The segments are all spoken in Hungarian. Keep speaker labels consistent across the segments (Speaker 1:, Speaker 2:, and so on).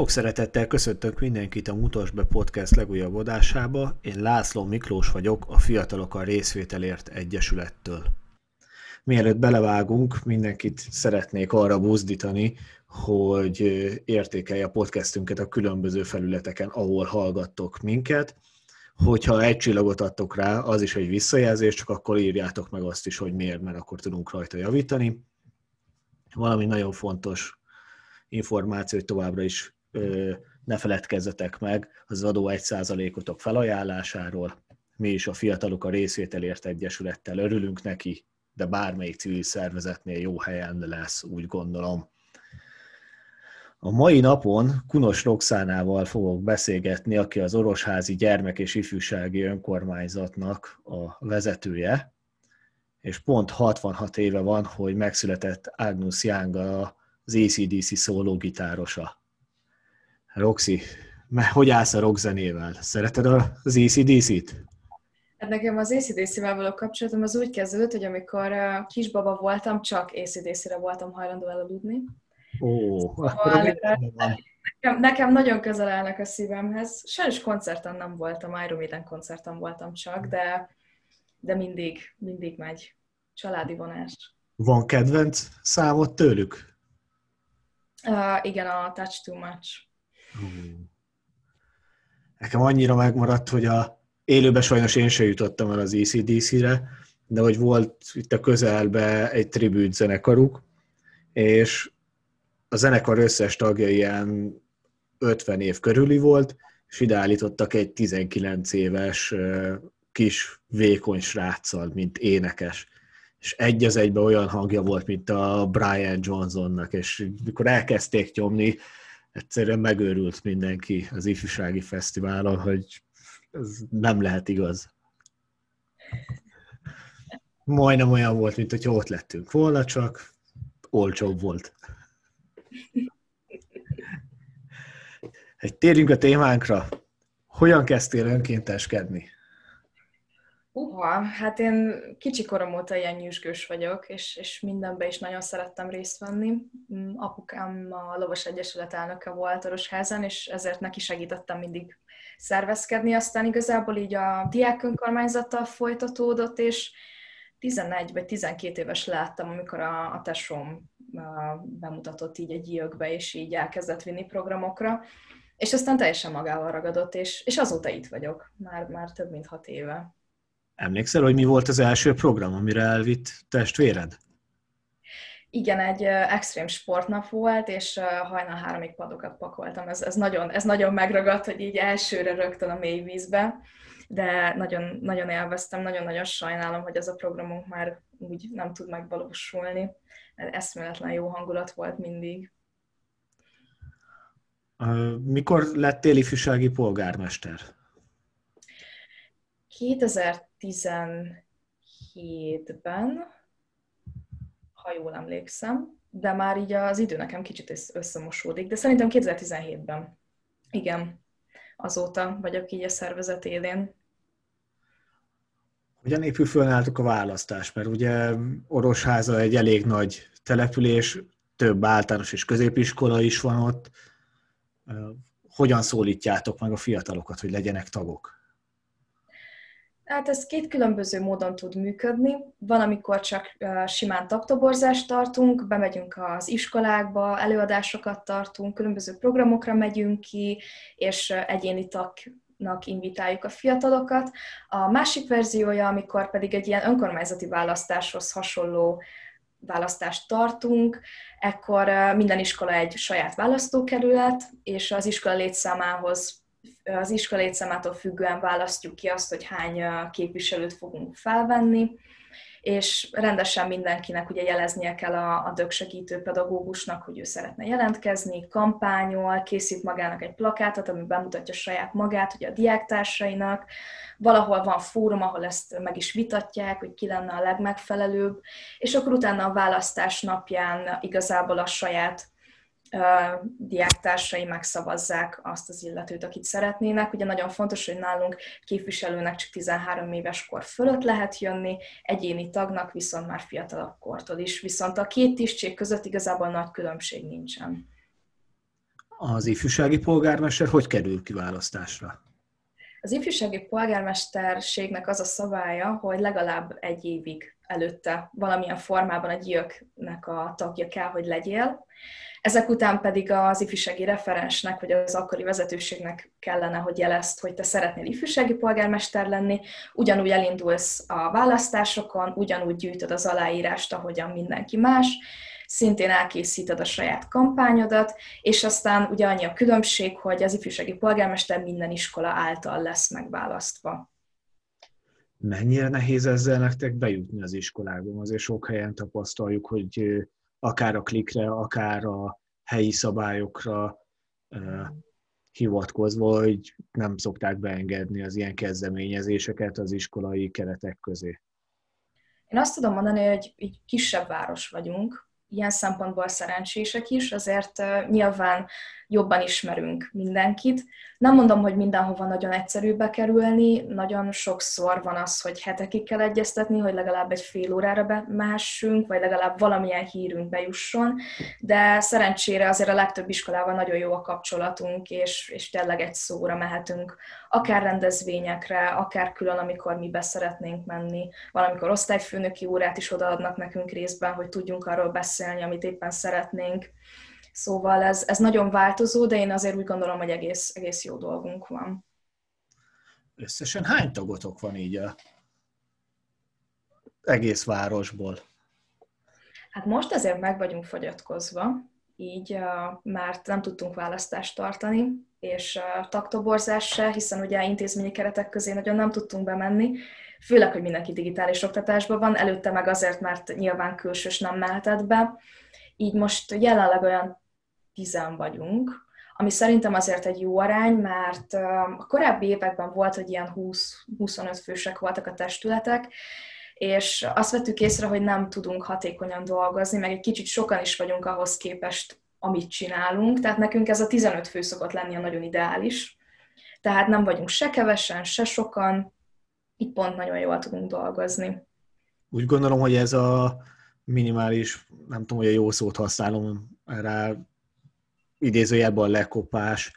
Speaker 1: Sok szeretettel köszöntök mindenkit a Mutas be podcast legújabb adásába. Én László Miklós vagyok, a Fiatalok a Részvételért Egyesülettől. Mielőtt belevágunk, mindenkit szeretnék arra buzdítani, hogy értékelje a podcastünket a különböző felületeken, ahol hallgattok minket. Hogyha egy csillagot adtok rá, az is egy visszajelzés, csak akkor írjátok meg azt is, hogy miért, mert akkor tudunk rajta javítani. Valami nagyon fontos információ, hogy továbbra is ne feledkezzetek meg az adó 1%-otok felajánlásáról. Mi is a Fiatalok a Részvételért Egyesülettel örülünk neki, de bármelyik civil szervezetnél jó helyen lesz, úgy gondolom. A mai napon Kunos Roxánával fogok beszélgetni, aki az Orosházi Gyermek és Ifjúsági Önkormányzatnak a vezetője, és pont 66 éve van, hogy megszületett Agnus Young az ACDC szólógitárosa. Roxy, hogy állsz a rock zenével? Szereted az ACDC-t?
Speaker 2: Hát nekem az ACDC-vel való kapcsolatom az úgy kezdődött, hogy amikor kisbaba voltam, csak ACDC-re voltam hajlandó elaludni.
Speaker 1: Ó, szóval
Speaker 2: nekem, nekem nagyon közel állnak a szívemhez. Sajnos koncerten nem voltam, Iron Maiden koncerten voltam csak, de, de mindig, mindig megy. Családi vonás.
Speaker 1: Van kedvenc számot tőlük?
Speaker 2: Uh, igen, a Touch Too Much.
Speaker 1: Nekem annyira megmaradt, hogy a élőben sajnos én sem jutottam el az ECDC-re, de hogy volt itt a közelbe egy tribute zenekaruk, és a zenekar összes tagja ilyen 50 év körüli volt, és ideállítottak egy 19 éves kis vékony sráccal, mint énekes. És egy az egyben olyan hangja volt, mint a Brian Johnsonnak, és mikor elkezdték nyomni, egyszerűen megőrült mindenki az ifjúsági fesztiválon, hogy ez nem lehet igaz. Majdnem olyan volt, mint hogy ott lettünk volna, csak olcsóbb volt. Egy térjünk a témánkra. Hogyan kezdtél önkénteskedni?
Speaker 2: Uha, hát én kicsi korom óta ilyen nyűsgős vagyok, és, és mindenben is nagyon szerettem részt venni. Mm, apukám a Lovas Egyesület elnöke volt Orosházan, és ezért neki segítettem mindig szervezkedni. Aztán igazából így a diák önkormányzattal folytatódott, és 11 vagy 12 éves láttam, amikor a, a tesóm bemutatott így egy iökbe, és így elkezdett vinni programokra, és aztán teljesen magával ragadott, és, és azóta itt vagyok, már, már több mint hat éve.
Speaker 1: Emlékszel, hogy mi volt az első program, amire elvitt testvéred?
Speaker 2: Igen, egy extrém sportnap volt, és hajnal háromig padokat pakoltam. Ez, ez, nagyon, ez nagyon megragadt, hogy így elsőre rögtön a mély vízbe, de nagyon, nagyon élveztem, nagyon-nagyon sajnálom, hogy ez a programunk már úgy nem tud megvalósulni. Eszméletlen jó hangulat volt mindig.
Speaker 1: Mikor lettél ifjúsági polgármester?
Speaker 2: 2017-ben, ha jól emlékszem, de már így az idő nekem kicsit összemosódik, de szerintem 2017-ben. Igen, azóta vagyok így a szervezet élén.
Speaker 1: Hogyan épül föl a választás? Mert ugye Orosháza egy elég nagy település, több általános és középiskola is van ott. Hogyan szólítjátok meg a fiatalokat, hogy legyenek tagok?
Speaker 2: Hát ez két különböző módon tud működni. Van, amikor csak simán tagtoborzást tartunk, bemegyünk az iskolákba, előadásokat tartunk, különböző programokra megyünk ki, és egyéni tagnak invitáljuk a fiatalokat. A másik verziója, amikor pedig egy ilyen önkormányzati választáshoz hasonló választást tartunk, ekkor minden iskola egy saját választókerület, és az iskola létszámához az iskola létszámától függően választjuk ki azt, hogy hány képviselőt fogunk felvenni, és rendesen mindenkinek ugye jeleznie kell a, a dögsegítő pedagógusnak, hogy ő szeretne jelentkezni, kampányol, készít magának egy plakátot, ami bemutatja saját magát, ugye a diáktársainak, valahol van fórum, ahol ezt meg is vitatják, hogy ki lenne a legmegfelelőbb, és akkor utána a választás napján igazából a saját diáktársai megszavazzák azt az illetőt, akit szeretnének. Ugye nagyon fontos, hogy nálunk képviselőnek csak 13 éves kor fölött lehet jönni, egyéni tagnak viszont már fiatalabb kortól is. Viszont a két tisztség között igazából nagy különbség nincsen.
Speaker 1: Az ifjúsági polgármester hogy kerül kiválasztásra?
Speaker 2: Az ifjúsági polgármesterségnek az a szabálya, hogy legalább egy évig előtte valamilyen formában a gyilknek a tagja kell, hogy legyél. Ezek után pedig az ifjúsági referensnek, vagy az akkori vezetőségnek kellene, hogy jelezt, hogy te szeretnél ifjúsági polgármester lenni, ugyanúgy elindulsz a választásokon, ugyanúgy gyűjtöd az aláírást, ahogyan mindenki más, szintén elkészíted a saját kampányodat, és aztán ugye annyi a különbség, hogy az ifjúsági polgármester minden iskola által lesz megválasztva.
Speaker 1: Mennyire nehéz ezzel nektek bejutni az iskolákban? Azért sok helyen tapasztaljuk, hogy akár a klikre, akár a helyi szabályokra hivatkozva, hogy nem szokták beengedni az ilyen kezdeményezéseket az iskolai keretek közé.
Speaker 2: Én azt tudom mondani, hogy egy kisebb város vagyunk, ilyen szempontból szerencsések is, azért nyilván jobban ismerünk mindenkit. Nem mondom, hogy mindenhova nagyon egyszerű bekerülni, nagyon sokszor van az, hogy hetekig kell egyeztetni, hogy legalább egy fél órára bemásunk, vagy legalább valamilyen hírünk bejusson, de szerencsére azért a legtöbb iskolával nagyon jó a kapcsolatunk, és, és tényleg egy szóra mehetünk, akár rendezvényekre, akár külön, amikor mi beszeretnénk menni, valamikor osztályfőnöki órát is odaadnak nekünk részben, hogy tudjunk arról beszélni, amit éppen szeretnénk Szóval ez, ez nagyon változó, de én azért úgy gondolom, hogy egész, egész jó dolgunk van.
Speaker 1: Összesen hány tagotok van így a egész városból?
Speaker 2: Hát most azért meg vagyunk fogyatkozva, így már nem tudtunk választást tartani, és taktoborzás se, hiszen ugye intézményi keretek közé nagyon nem tudtunk bemenni, főleg, hogy mindenki digitális oktatásban van, előtte meg azért, mert nyilván külsős nem mehetett be, így most jelenleg olyan tizen vagyunk, ami szerintem azért egy jó arány, mert a korábbi években volt, hogy ilyen 20-25 fősek voltak a testületek, és azt vettük észre, hogy nem tudunk hatékonyan dolgozni, meg egy kicsit sokan is vagyunk ahhoz képest, amit csinálunk, tehát nekünk ez a 15 fő szokott lenni a nagyon ideális. Tehát nem vagyunk se kevesen, se sokan, itt pont nagyon jól tudunk dolgozni.
Speaker 1: Úgy gondolom, hogy ez a minimális, nem tudom, hogy a jó szót használom rá, idézőjelben lekopás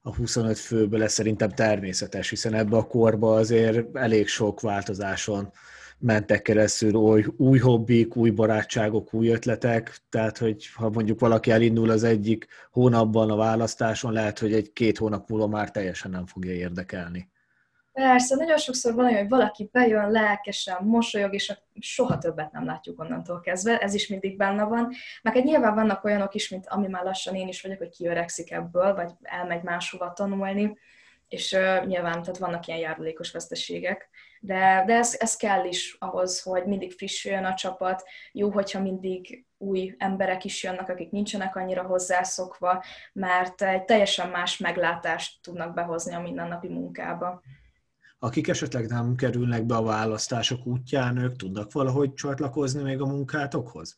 Speaker 1: a 25 főből lesz szerintem természetes, hiszen ebbe a korba azért elég sok változáson mentek keresztül új, új hobbik, új barátságok, új ötletek, tehát hogy ha mondjuk valaki elindul az egyik hónapban a választáson, lehet, hogy egy két hónap múlva már teljesen nem fogja érdekelni.
Speaker 2: Persze, nagyon sokszor van olyan, hogy valaki bejön lelkesen, mosolyog, és soha többet nem látjuk onnantól kezdve, ez is mindig benne van. Meg egy nyilván vannak olyanok is, mint ami már lassan én is vagyok, hogy kiöregszik ebből, vagy elmegy máshova tanulni, és uh, nyilván tehát vannak ilyen járulékos veszteségek, de, de ez, ez kell is ahhoz, hogy mindig frissüljön a csapat, jó, hogyha mindig új emberek is jönnek, akik nincsenek annyira hozzászokva, mert egy teljesen más meglátást tudnak behozni a mindennapi munkába
Speaker 1: akik esetleg nem kerülnek be a választások útján, ők tudnak valahogy csatlakozni még a munkátokhoz?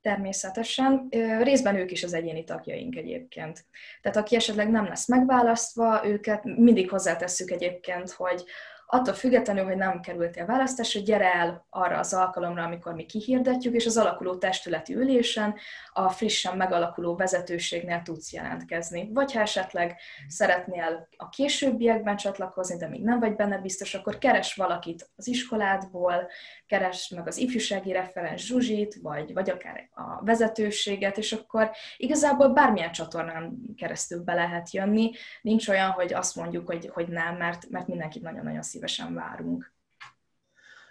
Speaker 2: Természetesen. Részben ők is az egyéni tagjaink egyébként. Tehát aki esetleg nem lesz megválasztva, őket mindig hozzátesszük egyébként, hogy attól függetlenül, hogy nem kerültél választásra, gyere el arra az alkalomra, amikor mi kihirdetjük, és az alakuló testületi ülésen a frissen megalakuló vezetőségnél tudsz jelentkezni. Vagy ha esetleg szeretnél a későbbiekben csatlakozni, de még nem vagy benne biztos, akkor keres valakit az iskoládból, keres meg az ifjúsági referens Zsuzsit, vagy, vagy akár a vezetőséget, és akkor igazából bármilyen csatornán keresztül be lehet jönni. Nincs olyan, hogy azt mondjuk, hogy, hogy nem, mert, mert mindenkit nagyon-nagyon szívesen várunk.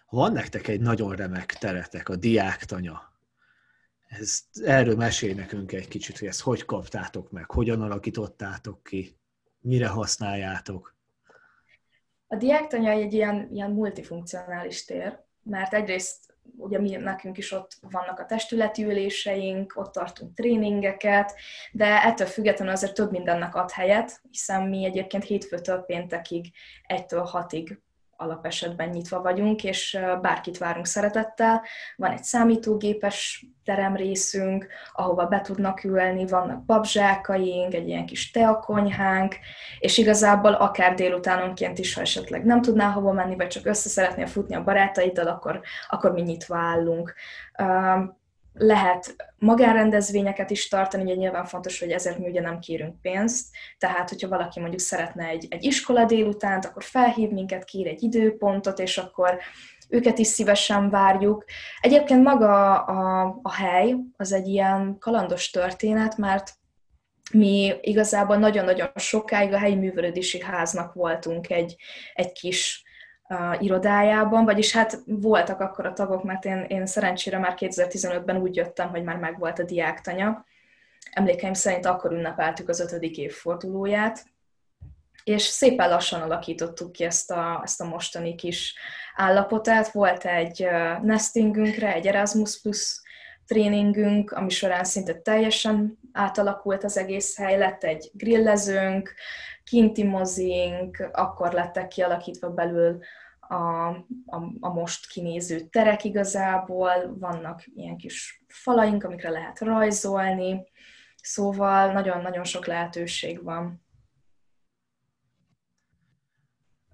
Speaker 1: Van nektek egy nagyon remek teretek, a diáktanya. Ez, erről mesél nekünk egy kicsit, hogy ezt hogy kaptátok meg, hogyan alakítottátok ki, mire használjátok.
Speaker 2: A diáktanya egy ilyen, ilyen multifunkcionális tér, mert egyrészt ugye mi, nekünk is ott vannak a testületi üléseink, ott tartunk tréningeket, de ettől függetlenül azért több mindennek ad helyet, hiszen mi egyébként hétfőtől péntekig, egytől hatig alapesetben nyitva vagyunk, és bárkit várunk szeretettel. Van egy számítógépes teremrészünk, ahova be tudnak ülni, vannak babzsákaink, egy ilyen kis teakonyhánk, és igazából akár délutánonként is, ha esetleg nem tudnál hova menni, vagy csak össze szeretnél futni a barátaiddal, akkor, akkor mi nyitva állunk lehet magánrendezvényeket is tartani, ugye nyilván fontos, hogy ezért mi ugye nem kérünk pénzt, tehát hogyha valaki mondjuk szeretne egy, egy iskola délutánt, akkor felhív minket, kér egy időpontot, és akkor őket is szívesen várjuk. Egyébként maga a, a hely az egy ilyen kalandos történet, mert mi igazából nagyon-nagyon sokáig a helyi művelődési háznak voltunk egy, egy kis uh, irodájában, vagyis hát voltak akkor a tagok, mert én, én szerencsére már 2015-ben úgy jöttem, hogy már megvolt a diáktanya. Emlékeim szerint akkor ünnepeltük az ötödik évfordulóját, és szépen lassan alakítottuk ki ezt a, ezt a mostani kis állapotát. Volt egy nestingünkre, egy Erasmus Plus tréningünk, ami során szinte teljesen átalakult az egész hely, lett egy grillezőnk, kinti mozink, akkor lettek kialakítva belül a, a, a most kinéző terek igazából, vannak ilyen kis falaink, amikre lehet rajzolni, szóval nagyon-nagyon sok lehetőség van.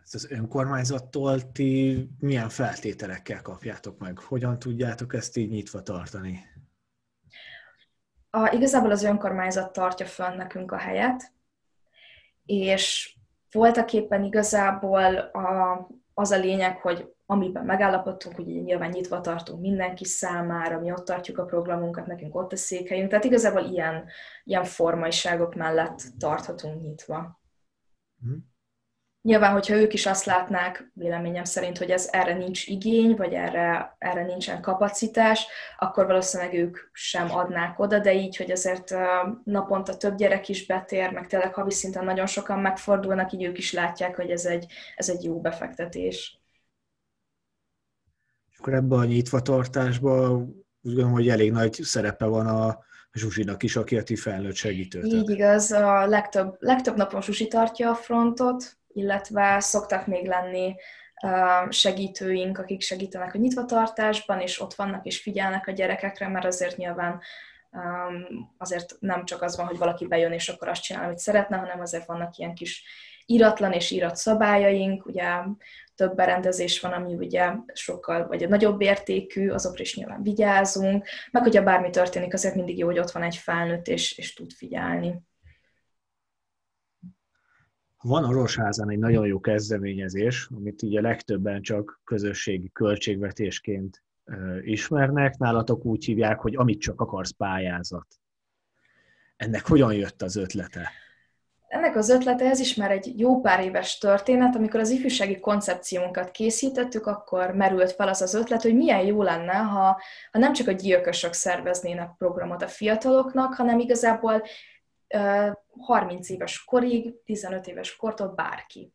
Speaker 1: Ezt az önkormányzattól ti milyen feltételekkel kapjátok meg? Hogyan tudjátok ezt így nyitva tartani?
Speaker 2: A, igazából az önkormányzat tartja fönn nekünk a helyet, és voltak éppen igazából a, az a lényeg, hogy amiben megállapodtunk, hogy nyilván nyitva tartunk mindenki számára, mi ott tartjuk a programunkat, nekünk ott a székhelyünk, tehát igazából ilyen, ilyen formaiságok mellett tarthatunk nyitva. Hmm. Nyilván, hogyha ők is azt látnák, véleményem szerint, hogy ez erre nincs igény, vagy erre, erre nincsen kapacitás, akkor valószínűleg ők sem adnák oda, de így, hogy azért naponta több gyerek is betér, meg tényleg havi szinten nagyon sokan megfordulnak, így ők is látják, hogy ez egy, ez egy jó befektetés.
Speaker 1: És akkor ebben a nyitvatartásban úgy gondolom, hogy elég nagy szerepe van a Zsuzsinak is, aki a ti felnőtt segítőtek.
Speaker 2: Így igaz, a legtöbb, legtöbb napon Zsuzsi tartja a frontot, illetve szoktak még lenni segítőink, akik segítenek a nyitvatartásban, és ott vannak és figyelnek a gyerekekre, mert azért nyilván azért nem csak az van, hogy valaki bejön és akkor azt csinál, amit szeretne, hanem azért vannak ilyen kis íratlan és írat szabályaink, ugye több berendezés van, ami ugye sokkal, vagy a nagyobb értékű, azokra is nyilván vigyázunk, meg hogyha bármi történik, azért mindig jó, hogy ott van egy felnőtt, és, és tud figyelni.
Speaker 1: Van a Rosházán egy nagyon jó kezdeményezés, amit így a legtöbben csak közösségi költségvetésként ismernek. Nálatok úgy hívják, hogy amit csak akarsz pályázat. Ennek hogyan jött az ötlete?
Speaker 2: Ennek az ötlete, ez is már egy jó pár éves történet, amikor az ifjúsági koncepciónkat készítettük, akkor merült fel az az ötlet, hogy milyen jó lenne, ha, ha nem csak a gyilkosok szerveznének programot a fiataloknak, hanem igazából 30 éves korig, 15 éves kortól bárki.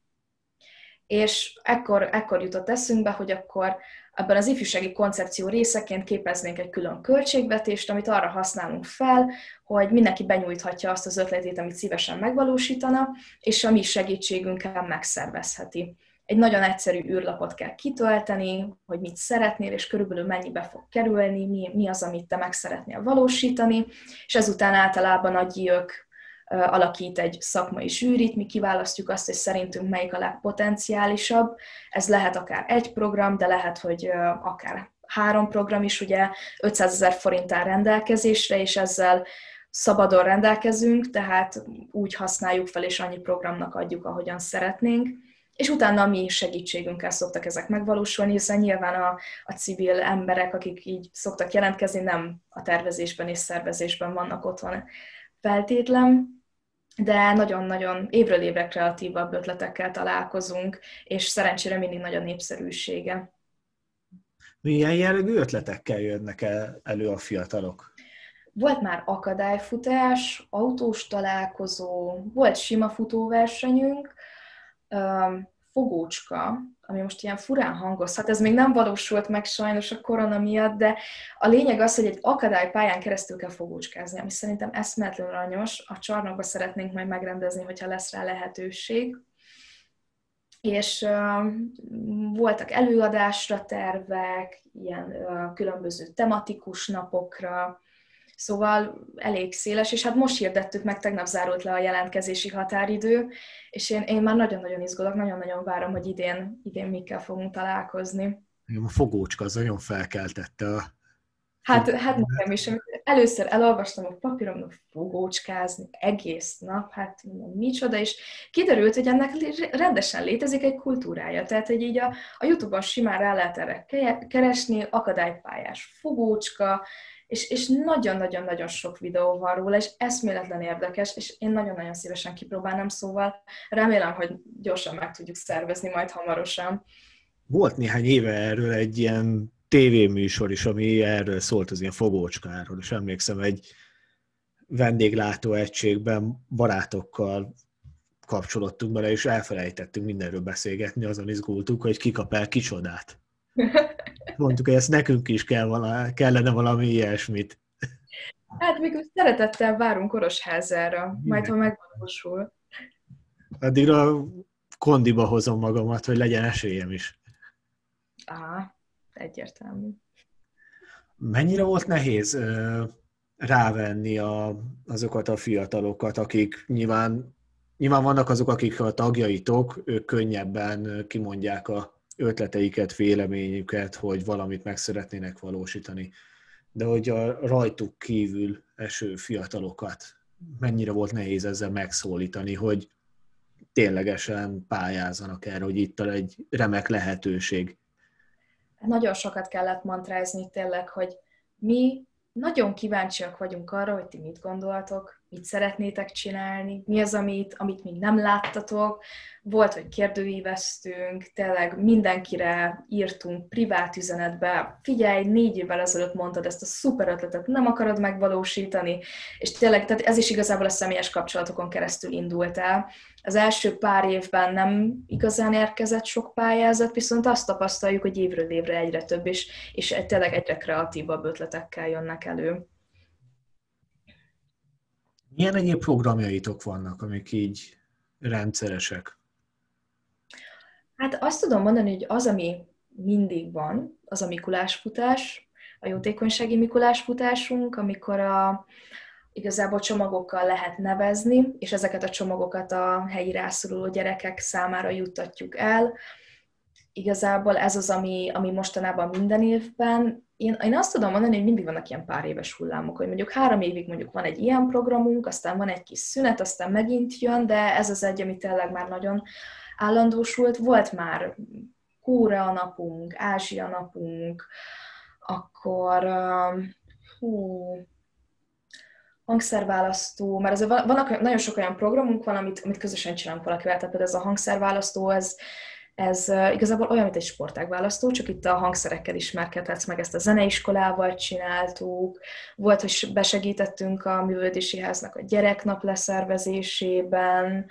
Speaker 2: És ekkor, ekkor jutott eszünkbe, hogy akkor ebben az ifjúsági koncepció részeként képeznénk egy külön költségvetést, amit arra használunk fel, hogy mindenki benyújthatja azt az ötletét, amit szívesen megvalósítana, és a mi segítségünkkel megszervezheti. Egy nagyon egyszerű űrlapot kell kitölteni, hogy mit szeretnél, és körülbelül mennyibe fog kerülni, mi, mi az, amit te meg szeretnél valósítani, és ezután általában a gyilk alakít egy szakmai zsűrit, mi kiválasztjuk azt, hogy szerintünk melyik a legpotenciálisabb. Ez lehet akár egy program, de lehet, hogy akár három program is, ugye 500 ezer forint áll rendelkezésre, és ezzel szabadon rendelkezünk, tehát úgy használjuk fel, és annyi programnak adjuk, ahogyan szeretnénk. És utána mi segítségünkkel szoktak ezek megvalósulni, hiszen nyilván a, a civil emberek, akik így szoktak jelentkezni, nem a tervezésben és szervezésben vannak otthon feltétlen, de nagyon-nagyon évről évre kreatívabb ötletekkel találkozunk, és szerencsére mindig nagy a népszerűsége.
Speaker 1: Milyen jellegű ötletekkel jönnek el elő a fiatalok?
Speaker 2: Volt már akadályfutás, autós találkozó, volt sima futóversenyünk, fogócska, ami most ilyen furán hangozhat, ez még nem valósult meg sajnos a korona miatt, de a lényeg az, hogy egy akadálypályán keresztül kell fogócskázni, ami szerintem eszméletlenül aranyos. A csarnokba szeretnénk majd megrendezni, hogyha lesz rá lehetőség. És uh, voltak előadásra tervek, ilyen uh, különböző tematikus napokra, Szóval elég széles, és hát most hirdettük meg, tegnap zárult le a jelentkezési határidő, és én, én már nagyon-nagyon izgulok, nagyon-nagyon várom, hogy idén, idén mikkel fogunk találkozni.
Speaker 1: A fogócska az nagyon felkeltette a
Speaker 2: Hát, hát nekem is, először elolvastam a papíron, fogócskázni egész nap, hát micsoda, és kiderült, hogy ennek rendesen létezik egy kultúrája. Tehát, hogy így a, a Youtube-on simán rá lehet erre keresni, akadálypályás fogócska, és, és nagyon-nagyon-nagyon sok videó van róla, és eszméletlen érdekes, és én nagyon-nagyon szívesen kipróbálnám, szóval remélem, hogy gyorsan meg tudjuk szervezni majd hamarosan.
Speaker 1: Volt néhány éve erről egy ilyen tévéműsor is, ami erről szólt az ilyen fogócskáról, és emlékszem egy vendéglátó egységben barátokkal kapcsolódtunk bele, és elfelejtettünk mindenről beszélgetni, azon izgultuk, hogy ki kap el kicsodát. Mondtuk, hogy ezt nekünk is kell vala, kellene valami ilyesmit.
Speaker 2: Hát még szeretettel várunk Orosházára, majd ha megvalósul.
Speaker 1: Addigra kondiba hozom magamat, hogy legyen esélyem is.
Speaker 2: Á, egyértelmű.
Speaker 1: Mennyire volt nehéz ö, rávenni a, azokat a fiatalokat, akik nyilván, nyilván vannak azok, akik a tagjaitok, ők könnyebben kimondják a ötleteiket, véleményüket, hogy valamit meg szeretnének valósítani. De hogy a rajtuk kívül eső fiatalokat mennyire volt nehéz ezzel megszólítani, hogy ténylegesen pályázzanak erre, hogy itt egy remek lehetőség.
Speaker 2: Nagyon sokat kellett mantrázni tényleg, hogy mi nagyon kíváncsiak vagyunk arra, hogy ti mit gondoltok, mit szeretnétek csinálni, mi az, amit, amit még nem láttatok. Volt, hogy kérdőívesztünk, tényleg mindenkire írtunk privát üzenetbe, figyelj, négy évvel ezelőtt mondtad ezt a szuper ötletet, nem akarod megvalósítani, és tényleg, tehát ez is igazából a személyes kapcsolatokon keresztül indult el. Az első pár évben nem igazán érkezett sok pályázat, viszont azt tapasztaljuk, hogy évről évre egyre több, és, és tényleg egyre kreatívabb ötletekkel jönnek elő.
Speaker 1: Milyen egyéb programjaitok vannak, amik így rendszeresek?
Speaker 2: Hát azt tudom mondani, hogy az, ami mindig van, az a Mikulásfutás, a jótékonysági Mikulásfutásunk, amikor a, igazából csomagokkal lehet nevezni, és ezeket a csomagokat a helyi rászoruló gyerekek számára juttatjuk el. Igazából ez az, ami, ami mostanában minden évben én, én azt tudom mondani, hogy mindig vannak ilyen pár éves hullámok, hogy mondjuk három évig mondjuk van egy ilyen programunk, aztán van egy kis szünet, aztán megint jön, de ez az egy, ami tényleg már nagyon állandósult. Volt már Kórea napunk, Ázsia napunk, akkor hú, hangszerválasztó, mert azért vannak nagyon sok olyan programunk van, amit, amit közösen csinálunk valakivel, tehát ez a hangszerválasztó, ez ez igazából olyan, mint egy sportágválasztó, csak itt a hangszerekkel ismerkedhetsz meg, ezt a zeneiskolával csináltuk, volt, hogy besegítettünk a művődési háznak a gyereknap leszervezésében,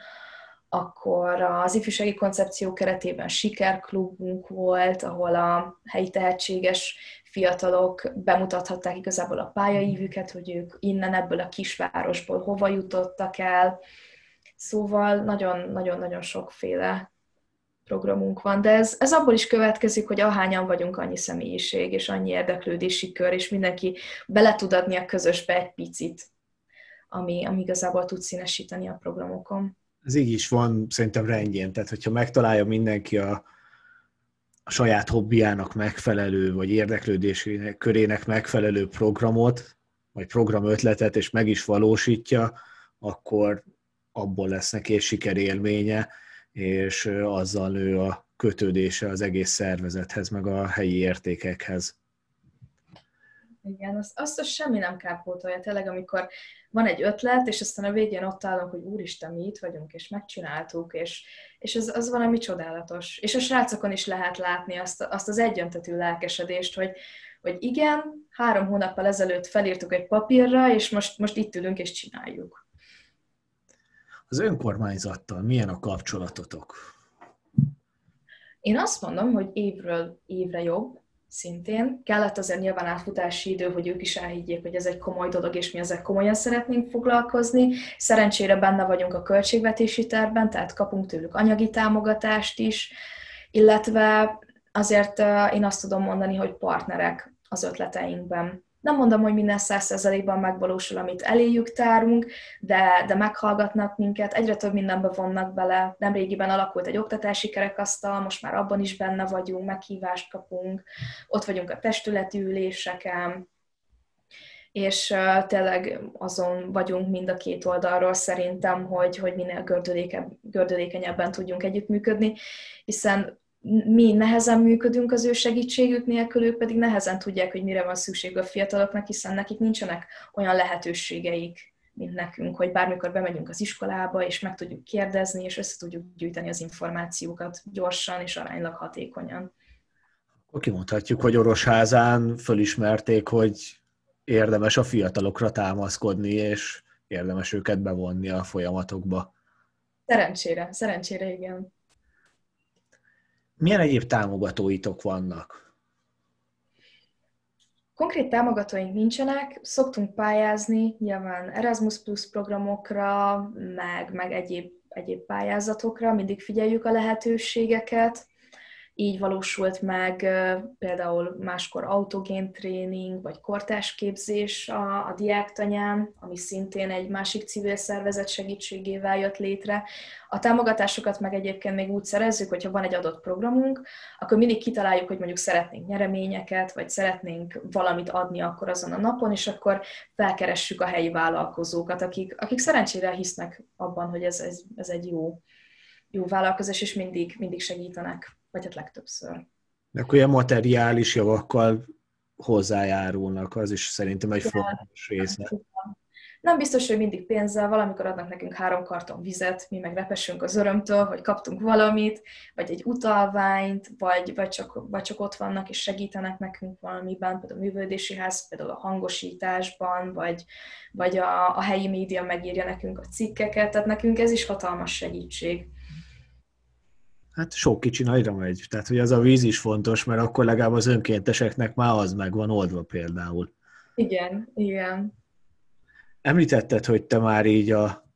Speaker 2: akkor az ifjúsági koncepció keretében sikerklubunk volt, ahol a helyi tehetséges fiatalok bemutathatták igazából a pályaívüket, hogy ők innen ebből a kisvárosból hova jutottak el. Szóval nagyon-nagyon-nagyon sokféle programunk van, de ez, ez abból is következik, hogy ahányan vagyunk annyi személyiség, és annyi érdeklődési kör, és mindenki bele tud adni a közösbe egy picit, ami, ami igazából tud színesíteni a programokon.
Speaker 1: Ez így is van szerintem rendjén, tehát hogyha megtalálja mindenki a, a saját hobbiának megfelelő, vagy érdeklődésének körének megfelelő programot, vagy programötletet, és meg is valósítja, akkor abból lesz neki egy sikerélménye, és azzal nő a kötődése az egész szervezethez, meg a helyi értékekhez.
Speaker 2: Igen, azt, azt semmi nem kárpótolja. Tényleg, amikor van egy ötlet, és aztán a végén ott állunk, hogy úristen, mi itt vagyunk, és megcsináltuk, és, és az, az valami csodálatos. És a srácokon is lehet látni azt, azt az egyöntetű lelkesedést, hogy, hogy igen, három hónappal ezelőtt felírtuk egy papírra, és most, most itt ülünk és csináljuk.
Speaker 1: Az önkormányzattal milyen a kapcsolatotok?
Speaker 2: Én azt mondom, hogy évről évre jobb, szintén. Kellett azért nyilván átfutási idő, hogy ők is elhiggyék, hogy ez egy komoly dolog, és mi ezzel komolyan szeretnénk foglalkozni. Szerencsére benne vagyunk a költségvetési tervben, tehát kapunk tőlük anyagi támogatást is, illetve azért én azt tudom mondani, hogy partnerek az ötleteinkben. Nem mondom, hogy minden százszerzalékban megvalósul, amit eléjük tárunk, de, de meghallgatnak minket, egyre több mindenbe vonnak bele. Nemrégiben alakult egy oktatási kerekasztal, most már abban is benne vagyunk, meghívást kapunk, ott vagyunk a testületi üléseken, és uh, tényleg azon vagyunk mind a két oldalról szerintem, hogy, hogy minél gördülékenyebben tudjunk együttműködni, hiszen mi nehezen működünk az ő segítségük nélkül, ők pedig nehezen tudják, hogy mire van szükség a fiataloknak, hiszen nekik nincsenek olyan lehetőségeik, mint nekünk, hogy bármikor bemegyünk az iskolába, és meg tudjuk kérdezni, és össze tudjuk gyűjteni az információkat gyorsan és aránylag hatékonyan.
Speaker 1: Akkor kimondhatjuk, hogy Orosházán fölismerték, hogy érdemes a fiatalokra támaszkodni, és érdemes őket bevonni a folyamatokba.
Speaker 2: Szerencsére, szerencsére igen.
Speaker 1: Milyen egyéb támogatóitok vannak?
Speaker 2: Konkrét támogatóink nincsenek, szoktunk pályázni, nyilván Erasmus Plus programokra, meg, meg egyéb, egyéb pályázatokra, mindig figyeljük a lehetőségeket, így valósult meg például máskor autogén tréning, vagy kortásképzés a, a diáktanyán, ami szintén egy másik civil szervezet segítségével jött létre. A támogatásokat meg egyébként még úgy szerezzük, hogyha van egy adott programunk, akkor mindig kitaláljuk, hogy mondjuk szeretnénk nyereményeket, vagy szeretnénk valamit adni akkor azon a napon, és akkor felkeressük a helyi vállalkozókat, akik, akik szerencsére hisznek abban, hogy ez, ez, ez egy jó, jó vállalkozás, és mindig, mindig segítenek vagy hát legtöbbször.
Speaker 1: De akkor ilyen materiális javakkal hozzájárulnak, az is szerintem egy fontos része.
Speaker 2: Nem biztos, hogy mindig pénzzel, valamikor adnak nekünk három karton vizet, mi meg repesünk az örömtől, hogy kaptunk valamit, vagy egy utalványt, vagy, vagy, csak, vagy csak ott vannak és segítenek nekünk valamiben, például a művődési ház, például a hangosításban, vagy, vagy a, a helyi média megírja nekünk a cikkeket, tehát nekünk ez is hatalmas segítség.
Speaker 1: Hát sok kicsi nagyra megy. Tehát, hogy az a víz is fontos, mert akkor legalább az önkénteseknek már az meg van oldva például.
Speaker 2: Igen, igen.
Speaker 1: Említetted, hogy te már így a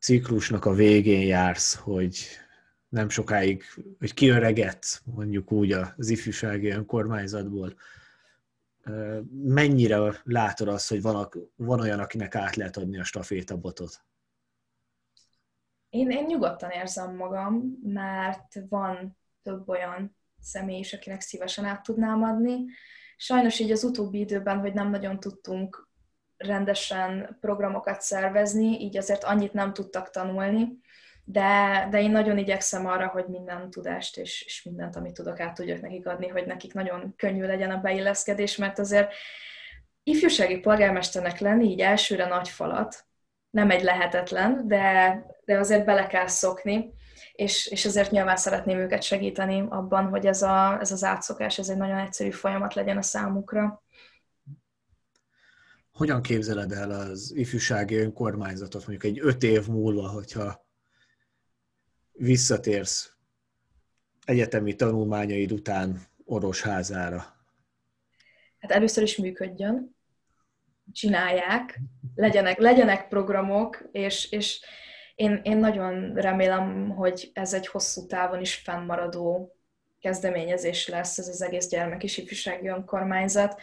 Speaker 1: ciklusnak a végén jársz, hogy nem sokáig, hogy kiöregetsz, mondjuk úgy az ifjúsági önkormányzatból. Mennyire látod azt, hogy van, van olyan, akinek át lehet adni a stafétabotot?
Speaker 2: Én, én nyugodtan érzem magam, mert van több olyan személy is, akinek szívesen át tudnám adni. Sajnos így az utóbbi időben, hogy nem nagyon tudtunk rendesen programokat szervezni, így azért annyit nem tudtak tanulni, de, de én nagyon igyekszem arra, hogy minden tudást és, és mindent, amit tudok, át tudjak nekik adni, hogy nekik nagyon könnyű legyen a beilleszkedés, mert azért ifjúsági polgármesternek lenni így elsőre nagy falat, nem egy lehetetlen, de, de azért bele kell szokni, és, és ezért nyilván szeretném őket segíteni abban, hogy ez, a, ez az átszokás, ez egy nagyon egyszerű folyamat legyen a számukra.
Speaker 1: Hogyan képzeled el az ifjúsági önkormányzatot mondjuk egy öt év múlva, hogyha visszatérsz egyetemi tanulmányaid után Orosházára?
Speaker 2: Hát először is működjön, csinálják, legyenek, legyenek programok, és, és én, én nagyon remélem, hogy ez egy hosszú távon is fennmaradó kezdeményezés lesz, ez az egész gyermek és ifjúsági önkormányzat,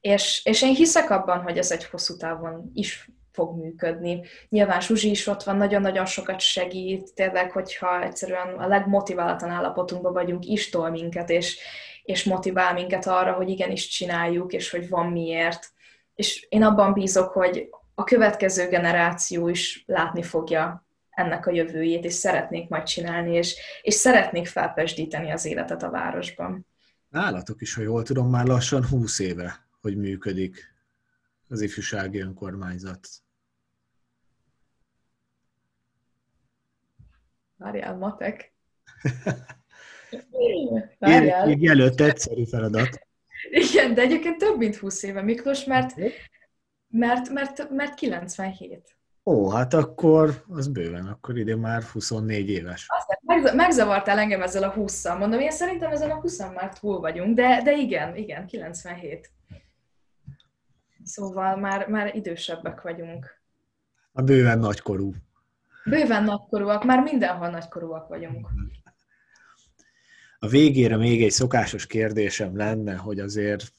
Speaker 2: és, és én hiszek abban, hogy ez egy hosszú távon is fog működni. Nyilván Zsuzsi is ott van, nagyon-nagyon sokat segít, tényleg, hogyha egyszerűen a legmotiválatlan állapotunkban vagyunk, is tol minket, és, és motivál minket arra, hogy igenis csináljuk, és hogy van miért. És én abban bízok, hogy a következő generáció is látni fogja ennek a jövőjét, és szeretnék majd csinálni, és, és szeretnék felpesdíteni az életet a városban.
Speaker 1: Nálatok is, ha jól tudom, már lassan 20 éve, hogy működik az ifjúsági önkormányzat.
Speaker 2: Várjál, matek.
Speaker 1: Várjál. Még jelölt egyszerű feladat.
Speaker 2: Igen, de egyébként több mint 20 éve, Miklós, mert mert, mert, mert 97.
Speaker 1: Ó, hát akkor az bőven, akkor ide már 24 éves.
Speaker 2: Aztán megzavartál engem ezzel a 20-szal. Mondom, én szerintem ezen a 20 már túl vagyunk, de, de igen, igen, 97. Szóval már, már idősebbek vagyunk.
Speaker 1: A bőven nagykorú.
Speaker 2: Bőven nagykorúak, már mindenhol nagykorúak vagyunk.
Speaker 1: A végére még egy szokásos kérdésem lenne, hogy azért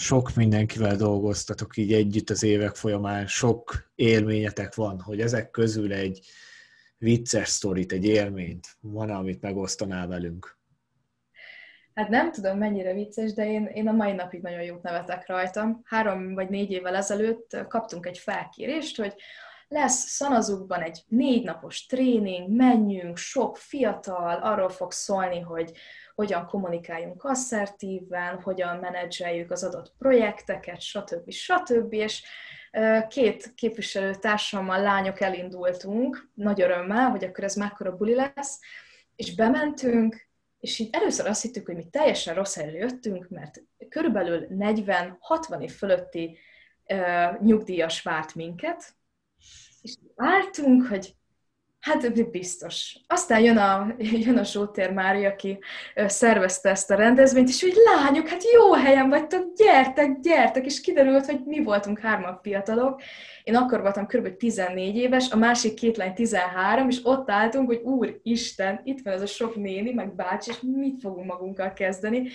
Speaker 1: sok mindenkivel dolgoztatok így együtt az évek folyamán, sok élményetek van, hogy ezek közül egy vicces sztorit, egy élményt van, amit megosztanál velünk?
Speaker 2: Hát nem tudom, mennyire vicces, de én, én a mai napig nagyon jót nevetek rajtam. Három vagy négy évvel ezelőtt kaptunk egy felkérést, hogy lesz Szanazukban egy négy napos tréning, menjünk, sok fiatal, arról fog szólni, hogy hogyan kommunikáljunk asszertíven, hogyan menedzseljük az adott projekteket, stb. stb. És két képviselőtársammal, lányok elindultunk, nagy örömmel, hogy akkor ez mekkora buli lesz, és bementünk, és így először azt hittük, hogy mi teljesen rossz helyre jöttünk, mert körülbelül 40-60 év fölötti uh, nyugdíjas várt minket, és álltunk, hogy Hát biztos. Aztán jön a, jön a Zsótér Mária, aki szervezte ezt a rendezvényt, és hogy lányok, hát jó helyen vagytok, gyertek, gyertek, és kiderült, hogy mi voltunk hárman fiatalok. Én akkor voltam kb. 14 éves, a másik két lány 13, és ott álltunk, hogy úr Isten, itt van ez a sok néni, meg bácsi, és mit fogunk magunkkal kezdeni.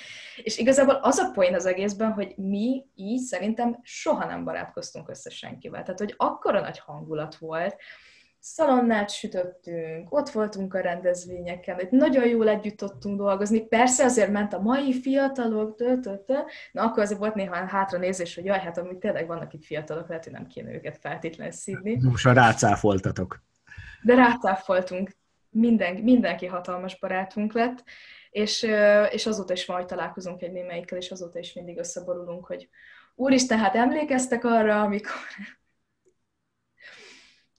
Speaker 2: És igazából az a poén az egészben, hogy mi így szerintem soha nem barátkoztunk össze senkivel. Tehát, hogy akkora nagy hangulat volt, szalonnát sütöttünk, ott voltunk a rendezvényeken, hogy nagyon jól együtt tudtunk dolgozni. Persze azért ment a mai fiatalok, tö, tö, tö. na akkor azért volt néha hátra nézés, hogy jaj, hát amúgy tényleg vannak itt fiatalok, lehet, hogy nem kéne őket feltétlenül szívni.
Speaker 1: Most rácáfoltatok.
Speaker 2: De rácáfoltunk. Minden, mindenki hatalmas barátunk lett, és, és azóta is majd találkozunk egy némelyikkel, és azóta is mindig összeborulunk, hogy úristen, hát emlékeztek arra, amikor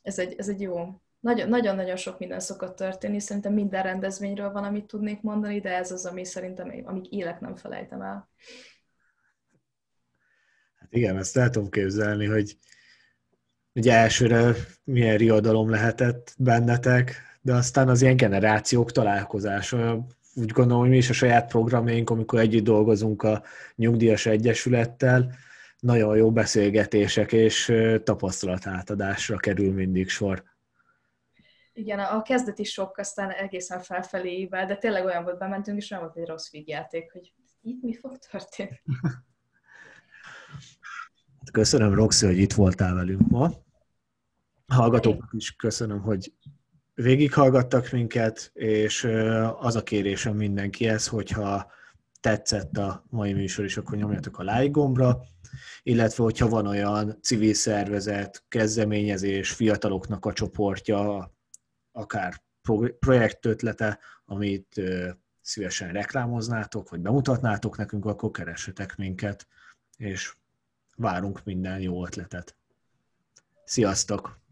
Speaker 2: ez egy, ez egy jó. Nagyon-nagyon sok minden szokott történni, szerintem minden rendezvényről van, amit tudnék mondani, de ez az, ami szerintem, amíg élek, nem felejtem el.
Speaker 1: Hát igen, ezt el tudom képzelni, hogy ugye elsőre milyen riadalom lehetett bennetek, de aztán az ilyen generációk találkozása, úgy gondolom, hogy mi is a saját programjaink, amikor együtt dolgozunk a Nyugdíjas Egyesülettel, nagyon jó beszélgetések és tapasztalatátadásra kerül mindig sor.
Speaker 2: Igen, a kezdeti sok aztán egészen felfelé ível, de tényleg olyan volt, bementünk, és olyan volt egy rossz vígjáték, hogy itt mi fog történni.
Speaker 1: Köszönöm, Roxy, hogy itt voltál velünk ma. Hallgatóknak is köszönöm, hogy végighallgattak minket, és az a kérésem mindenkihez, hogyha tetszett a mai műsor is, akkor nyomjatok a like gombra, illetve hogyha van olyan civil szervezet, kezdeményezés, fiataloknak a csoportja, akár projektötlete, amit szívesen reklámoznátok, vagy bemutatnátok nekünk, akkor keressetek minket, és várunk minden jó ötletet. Sziasztok!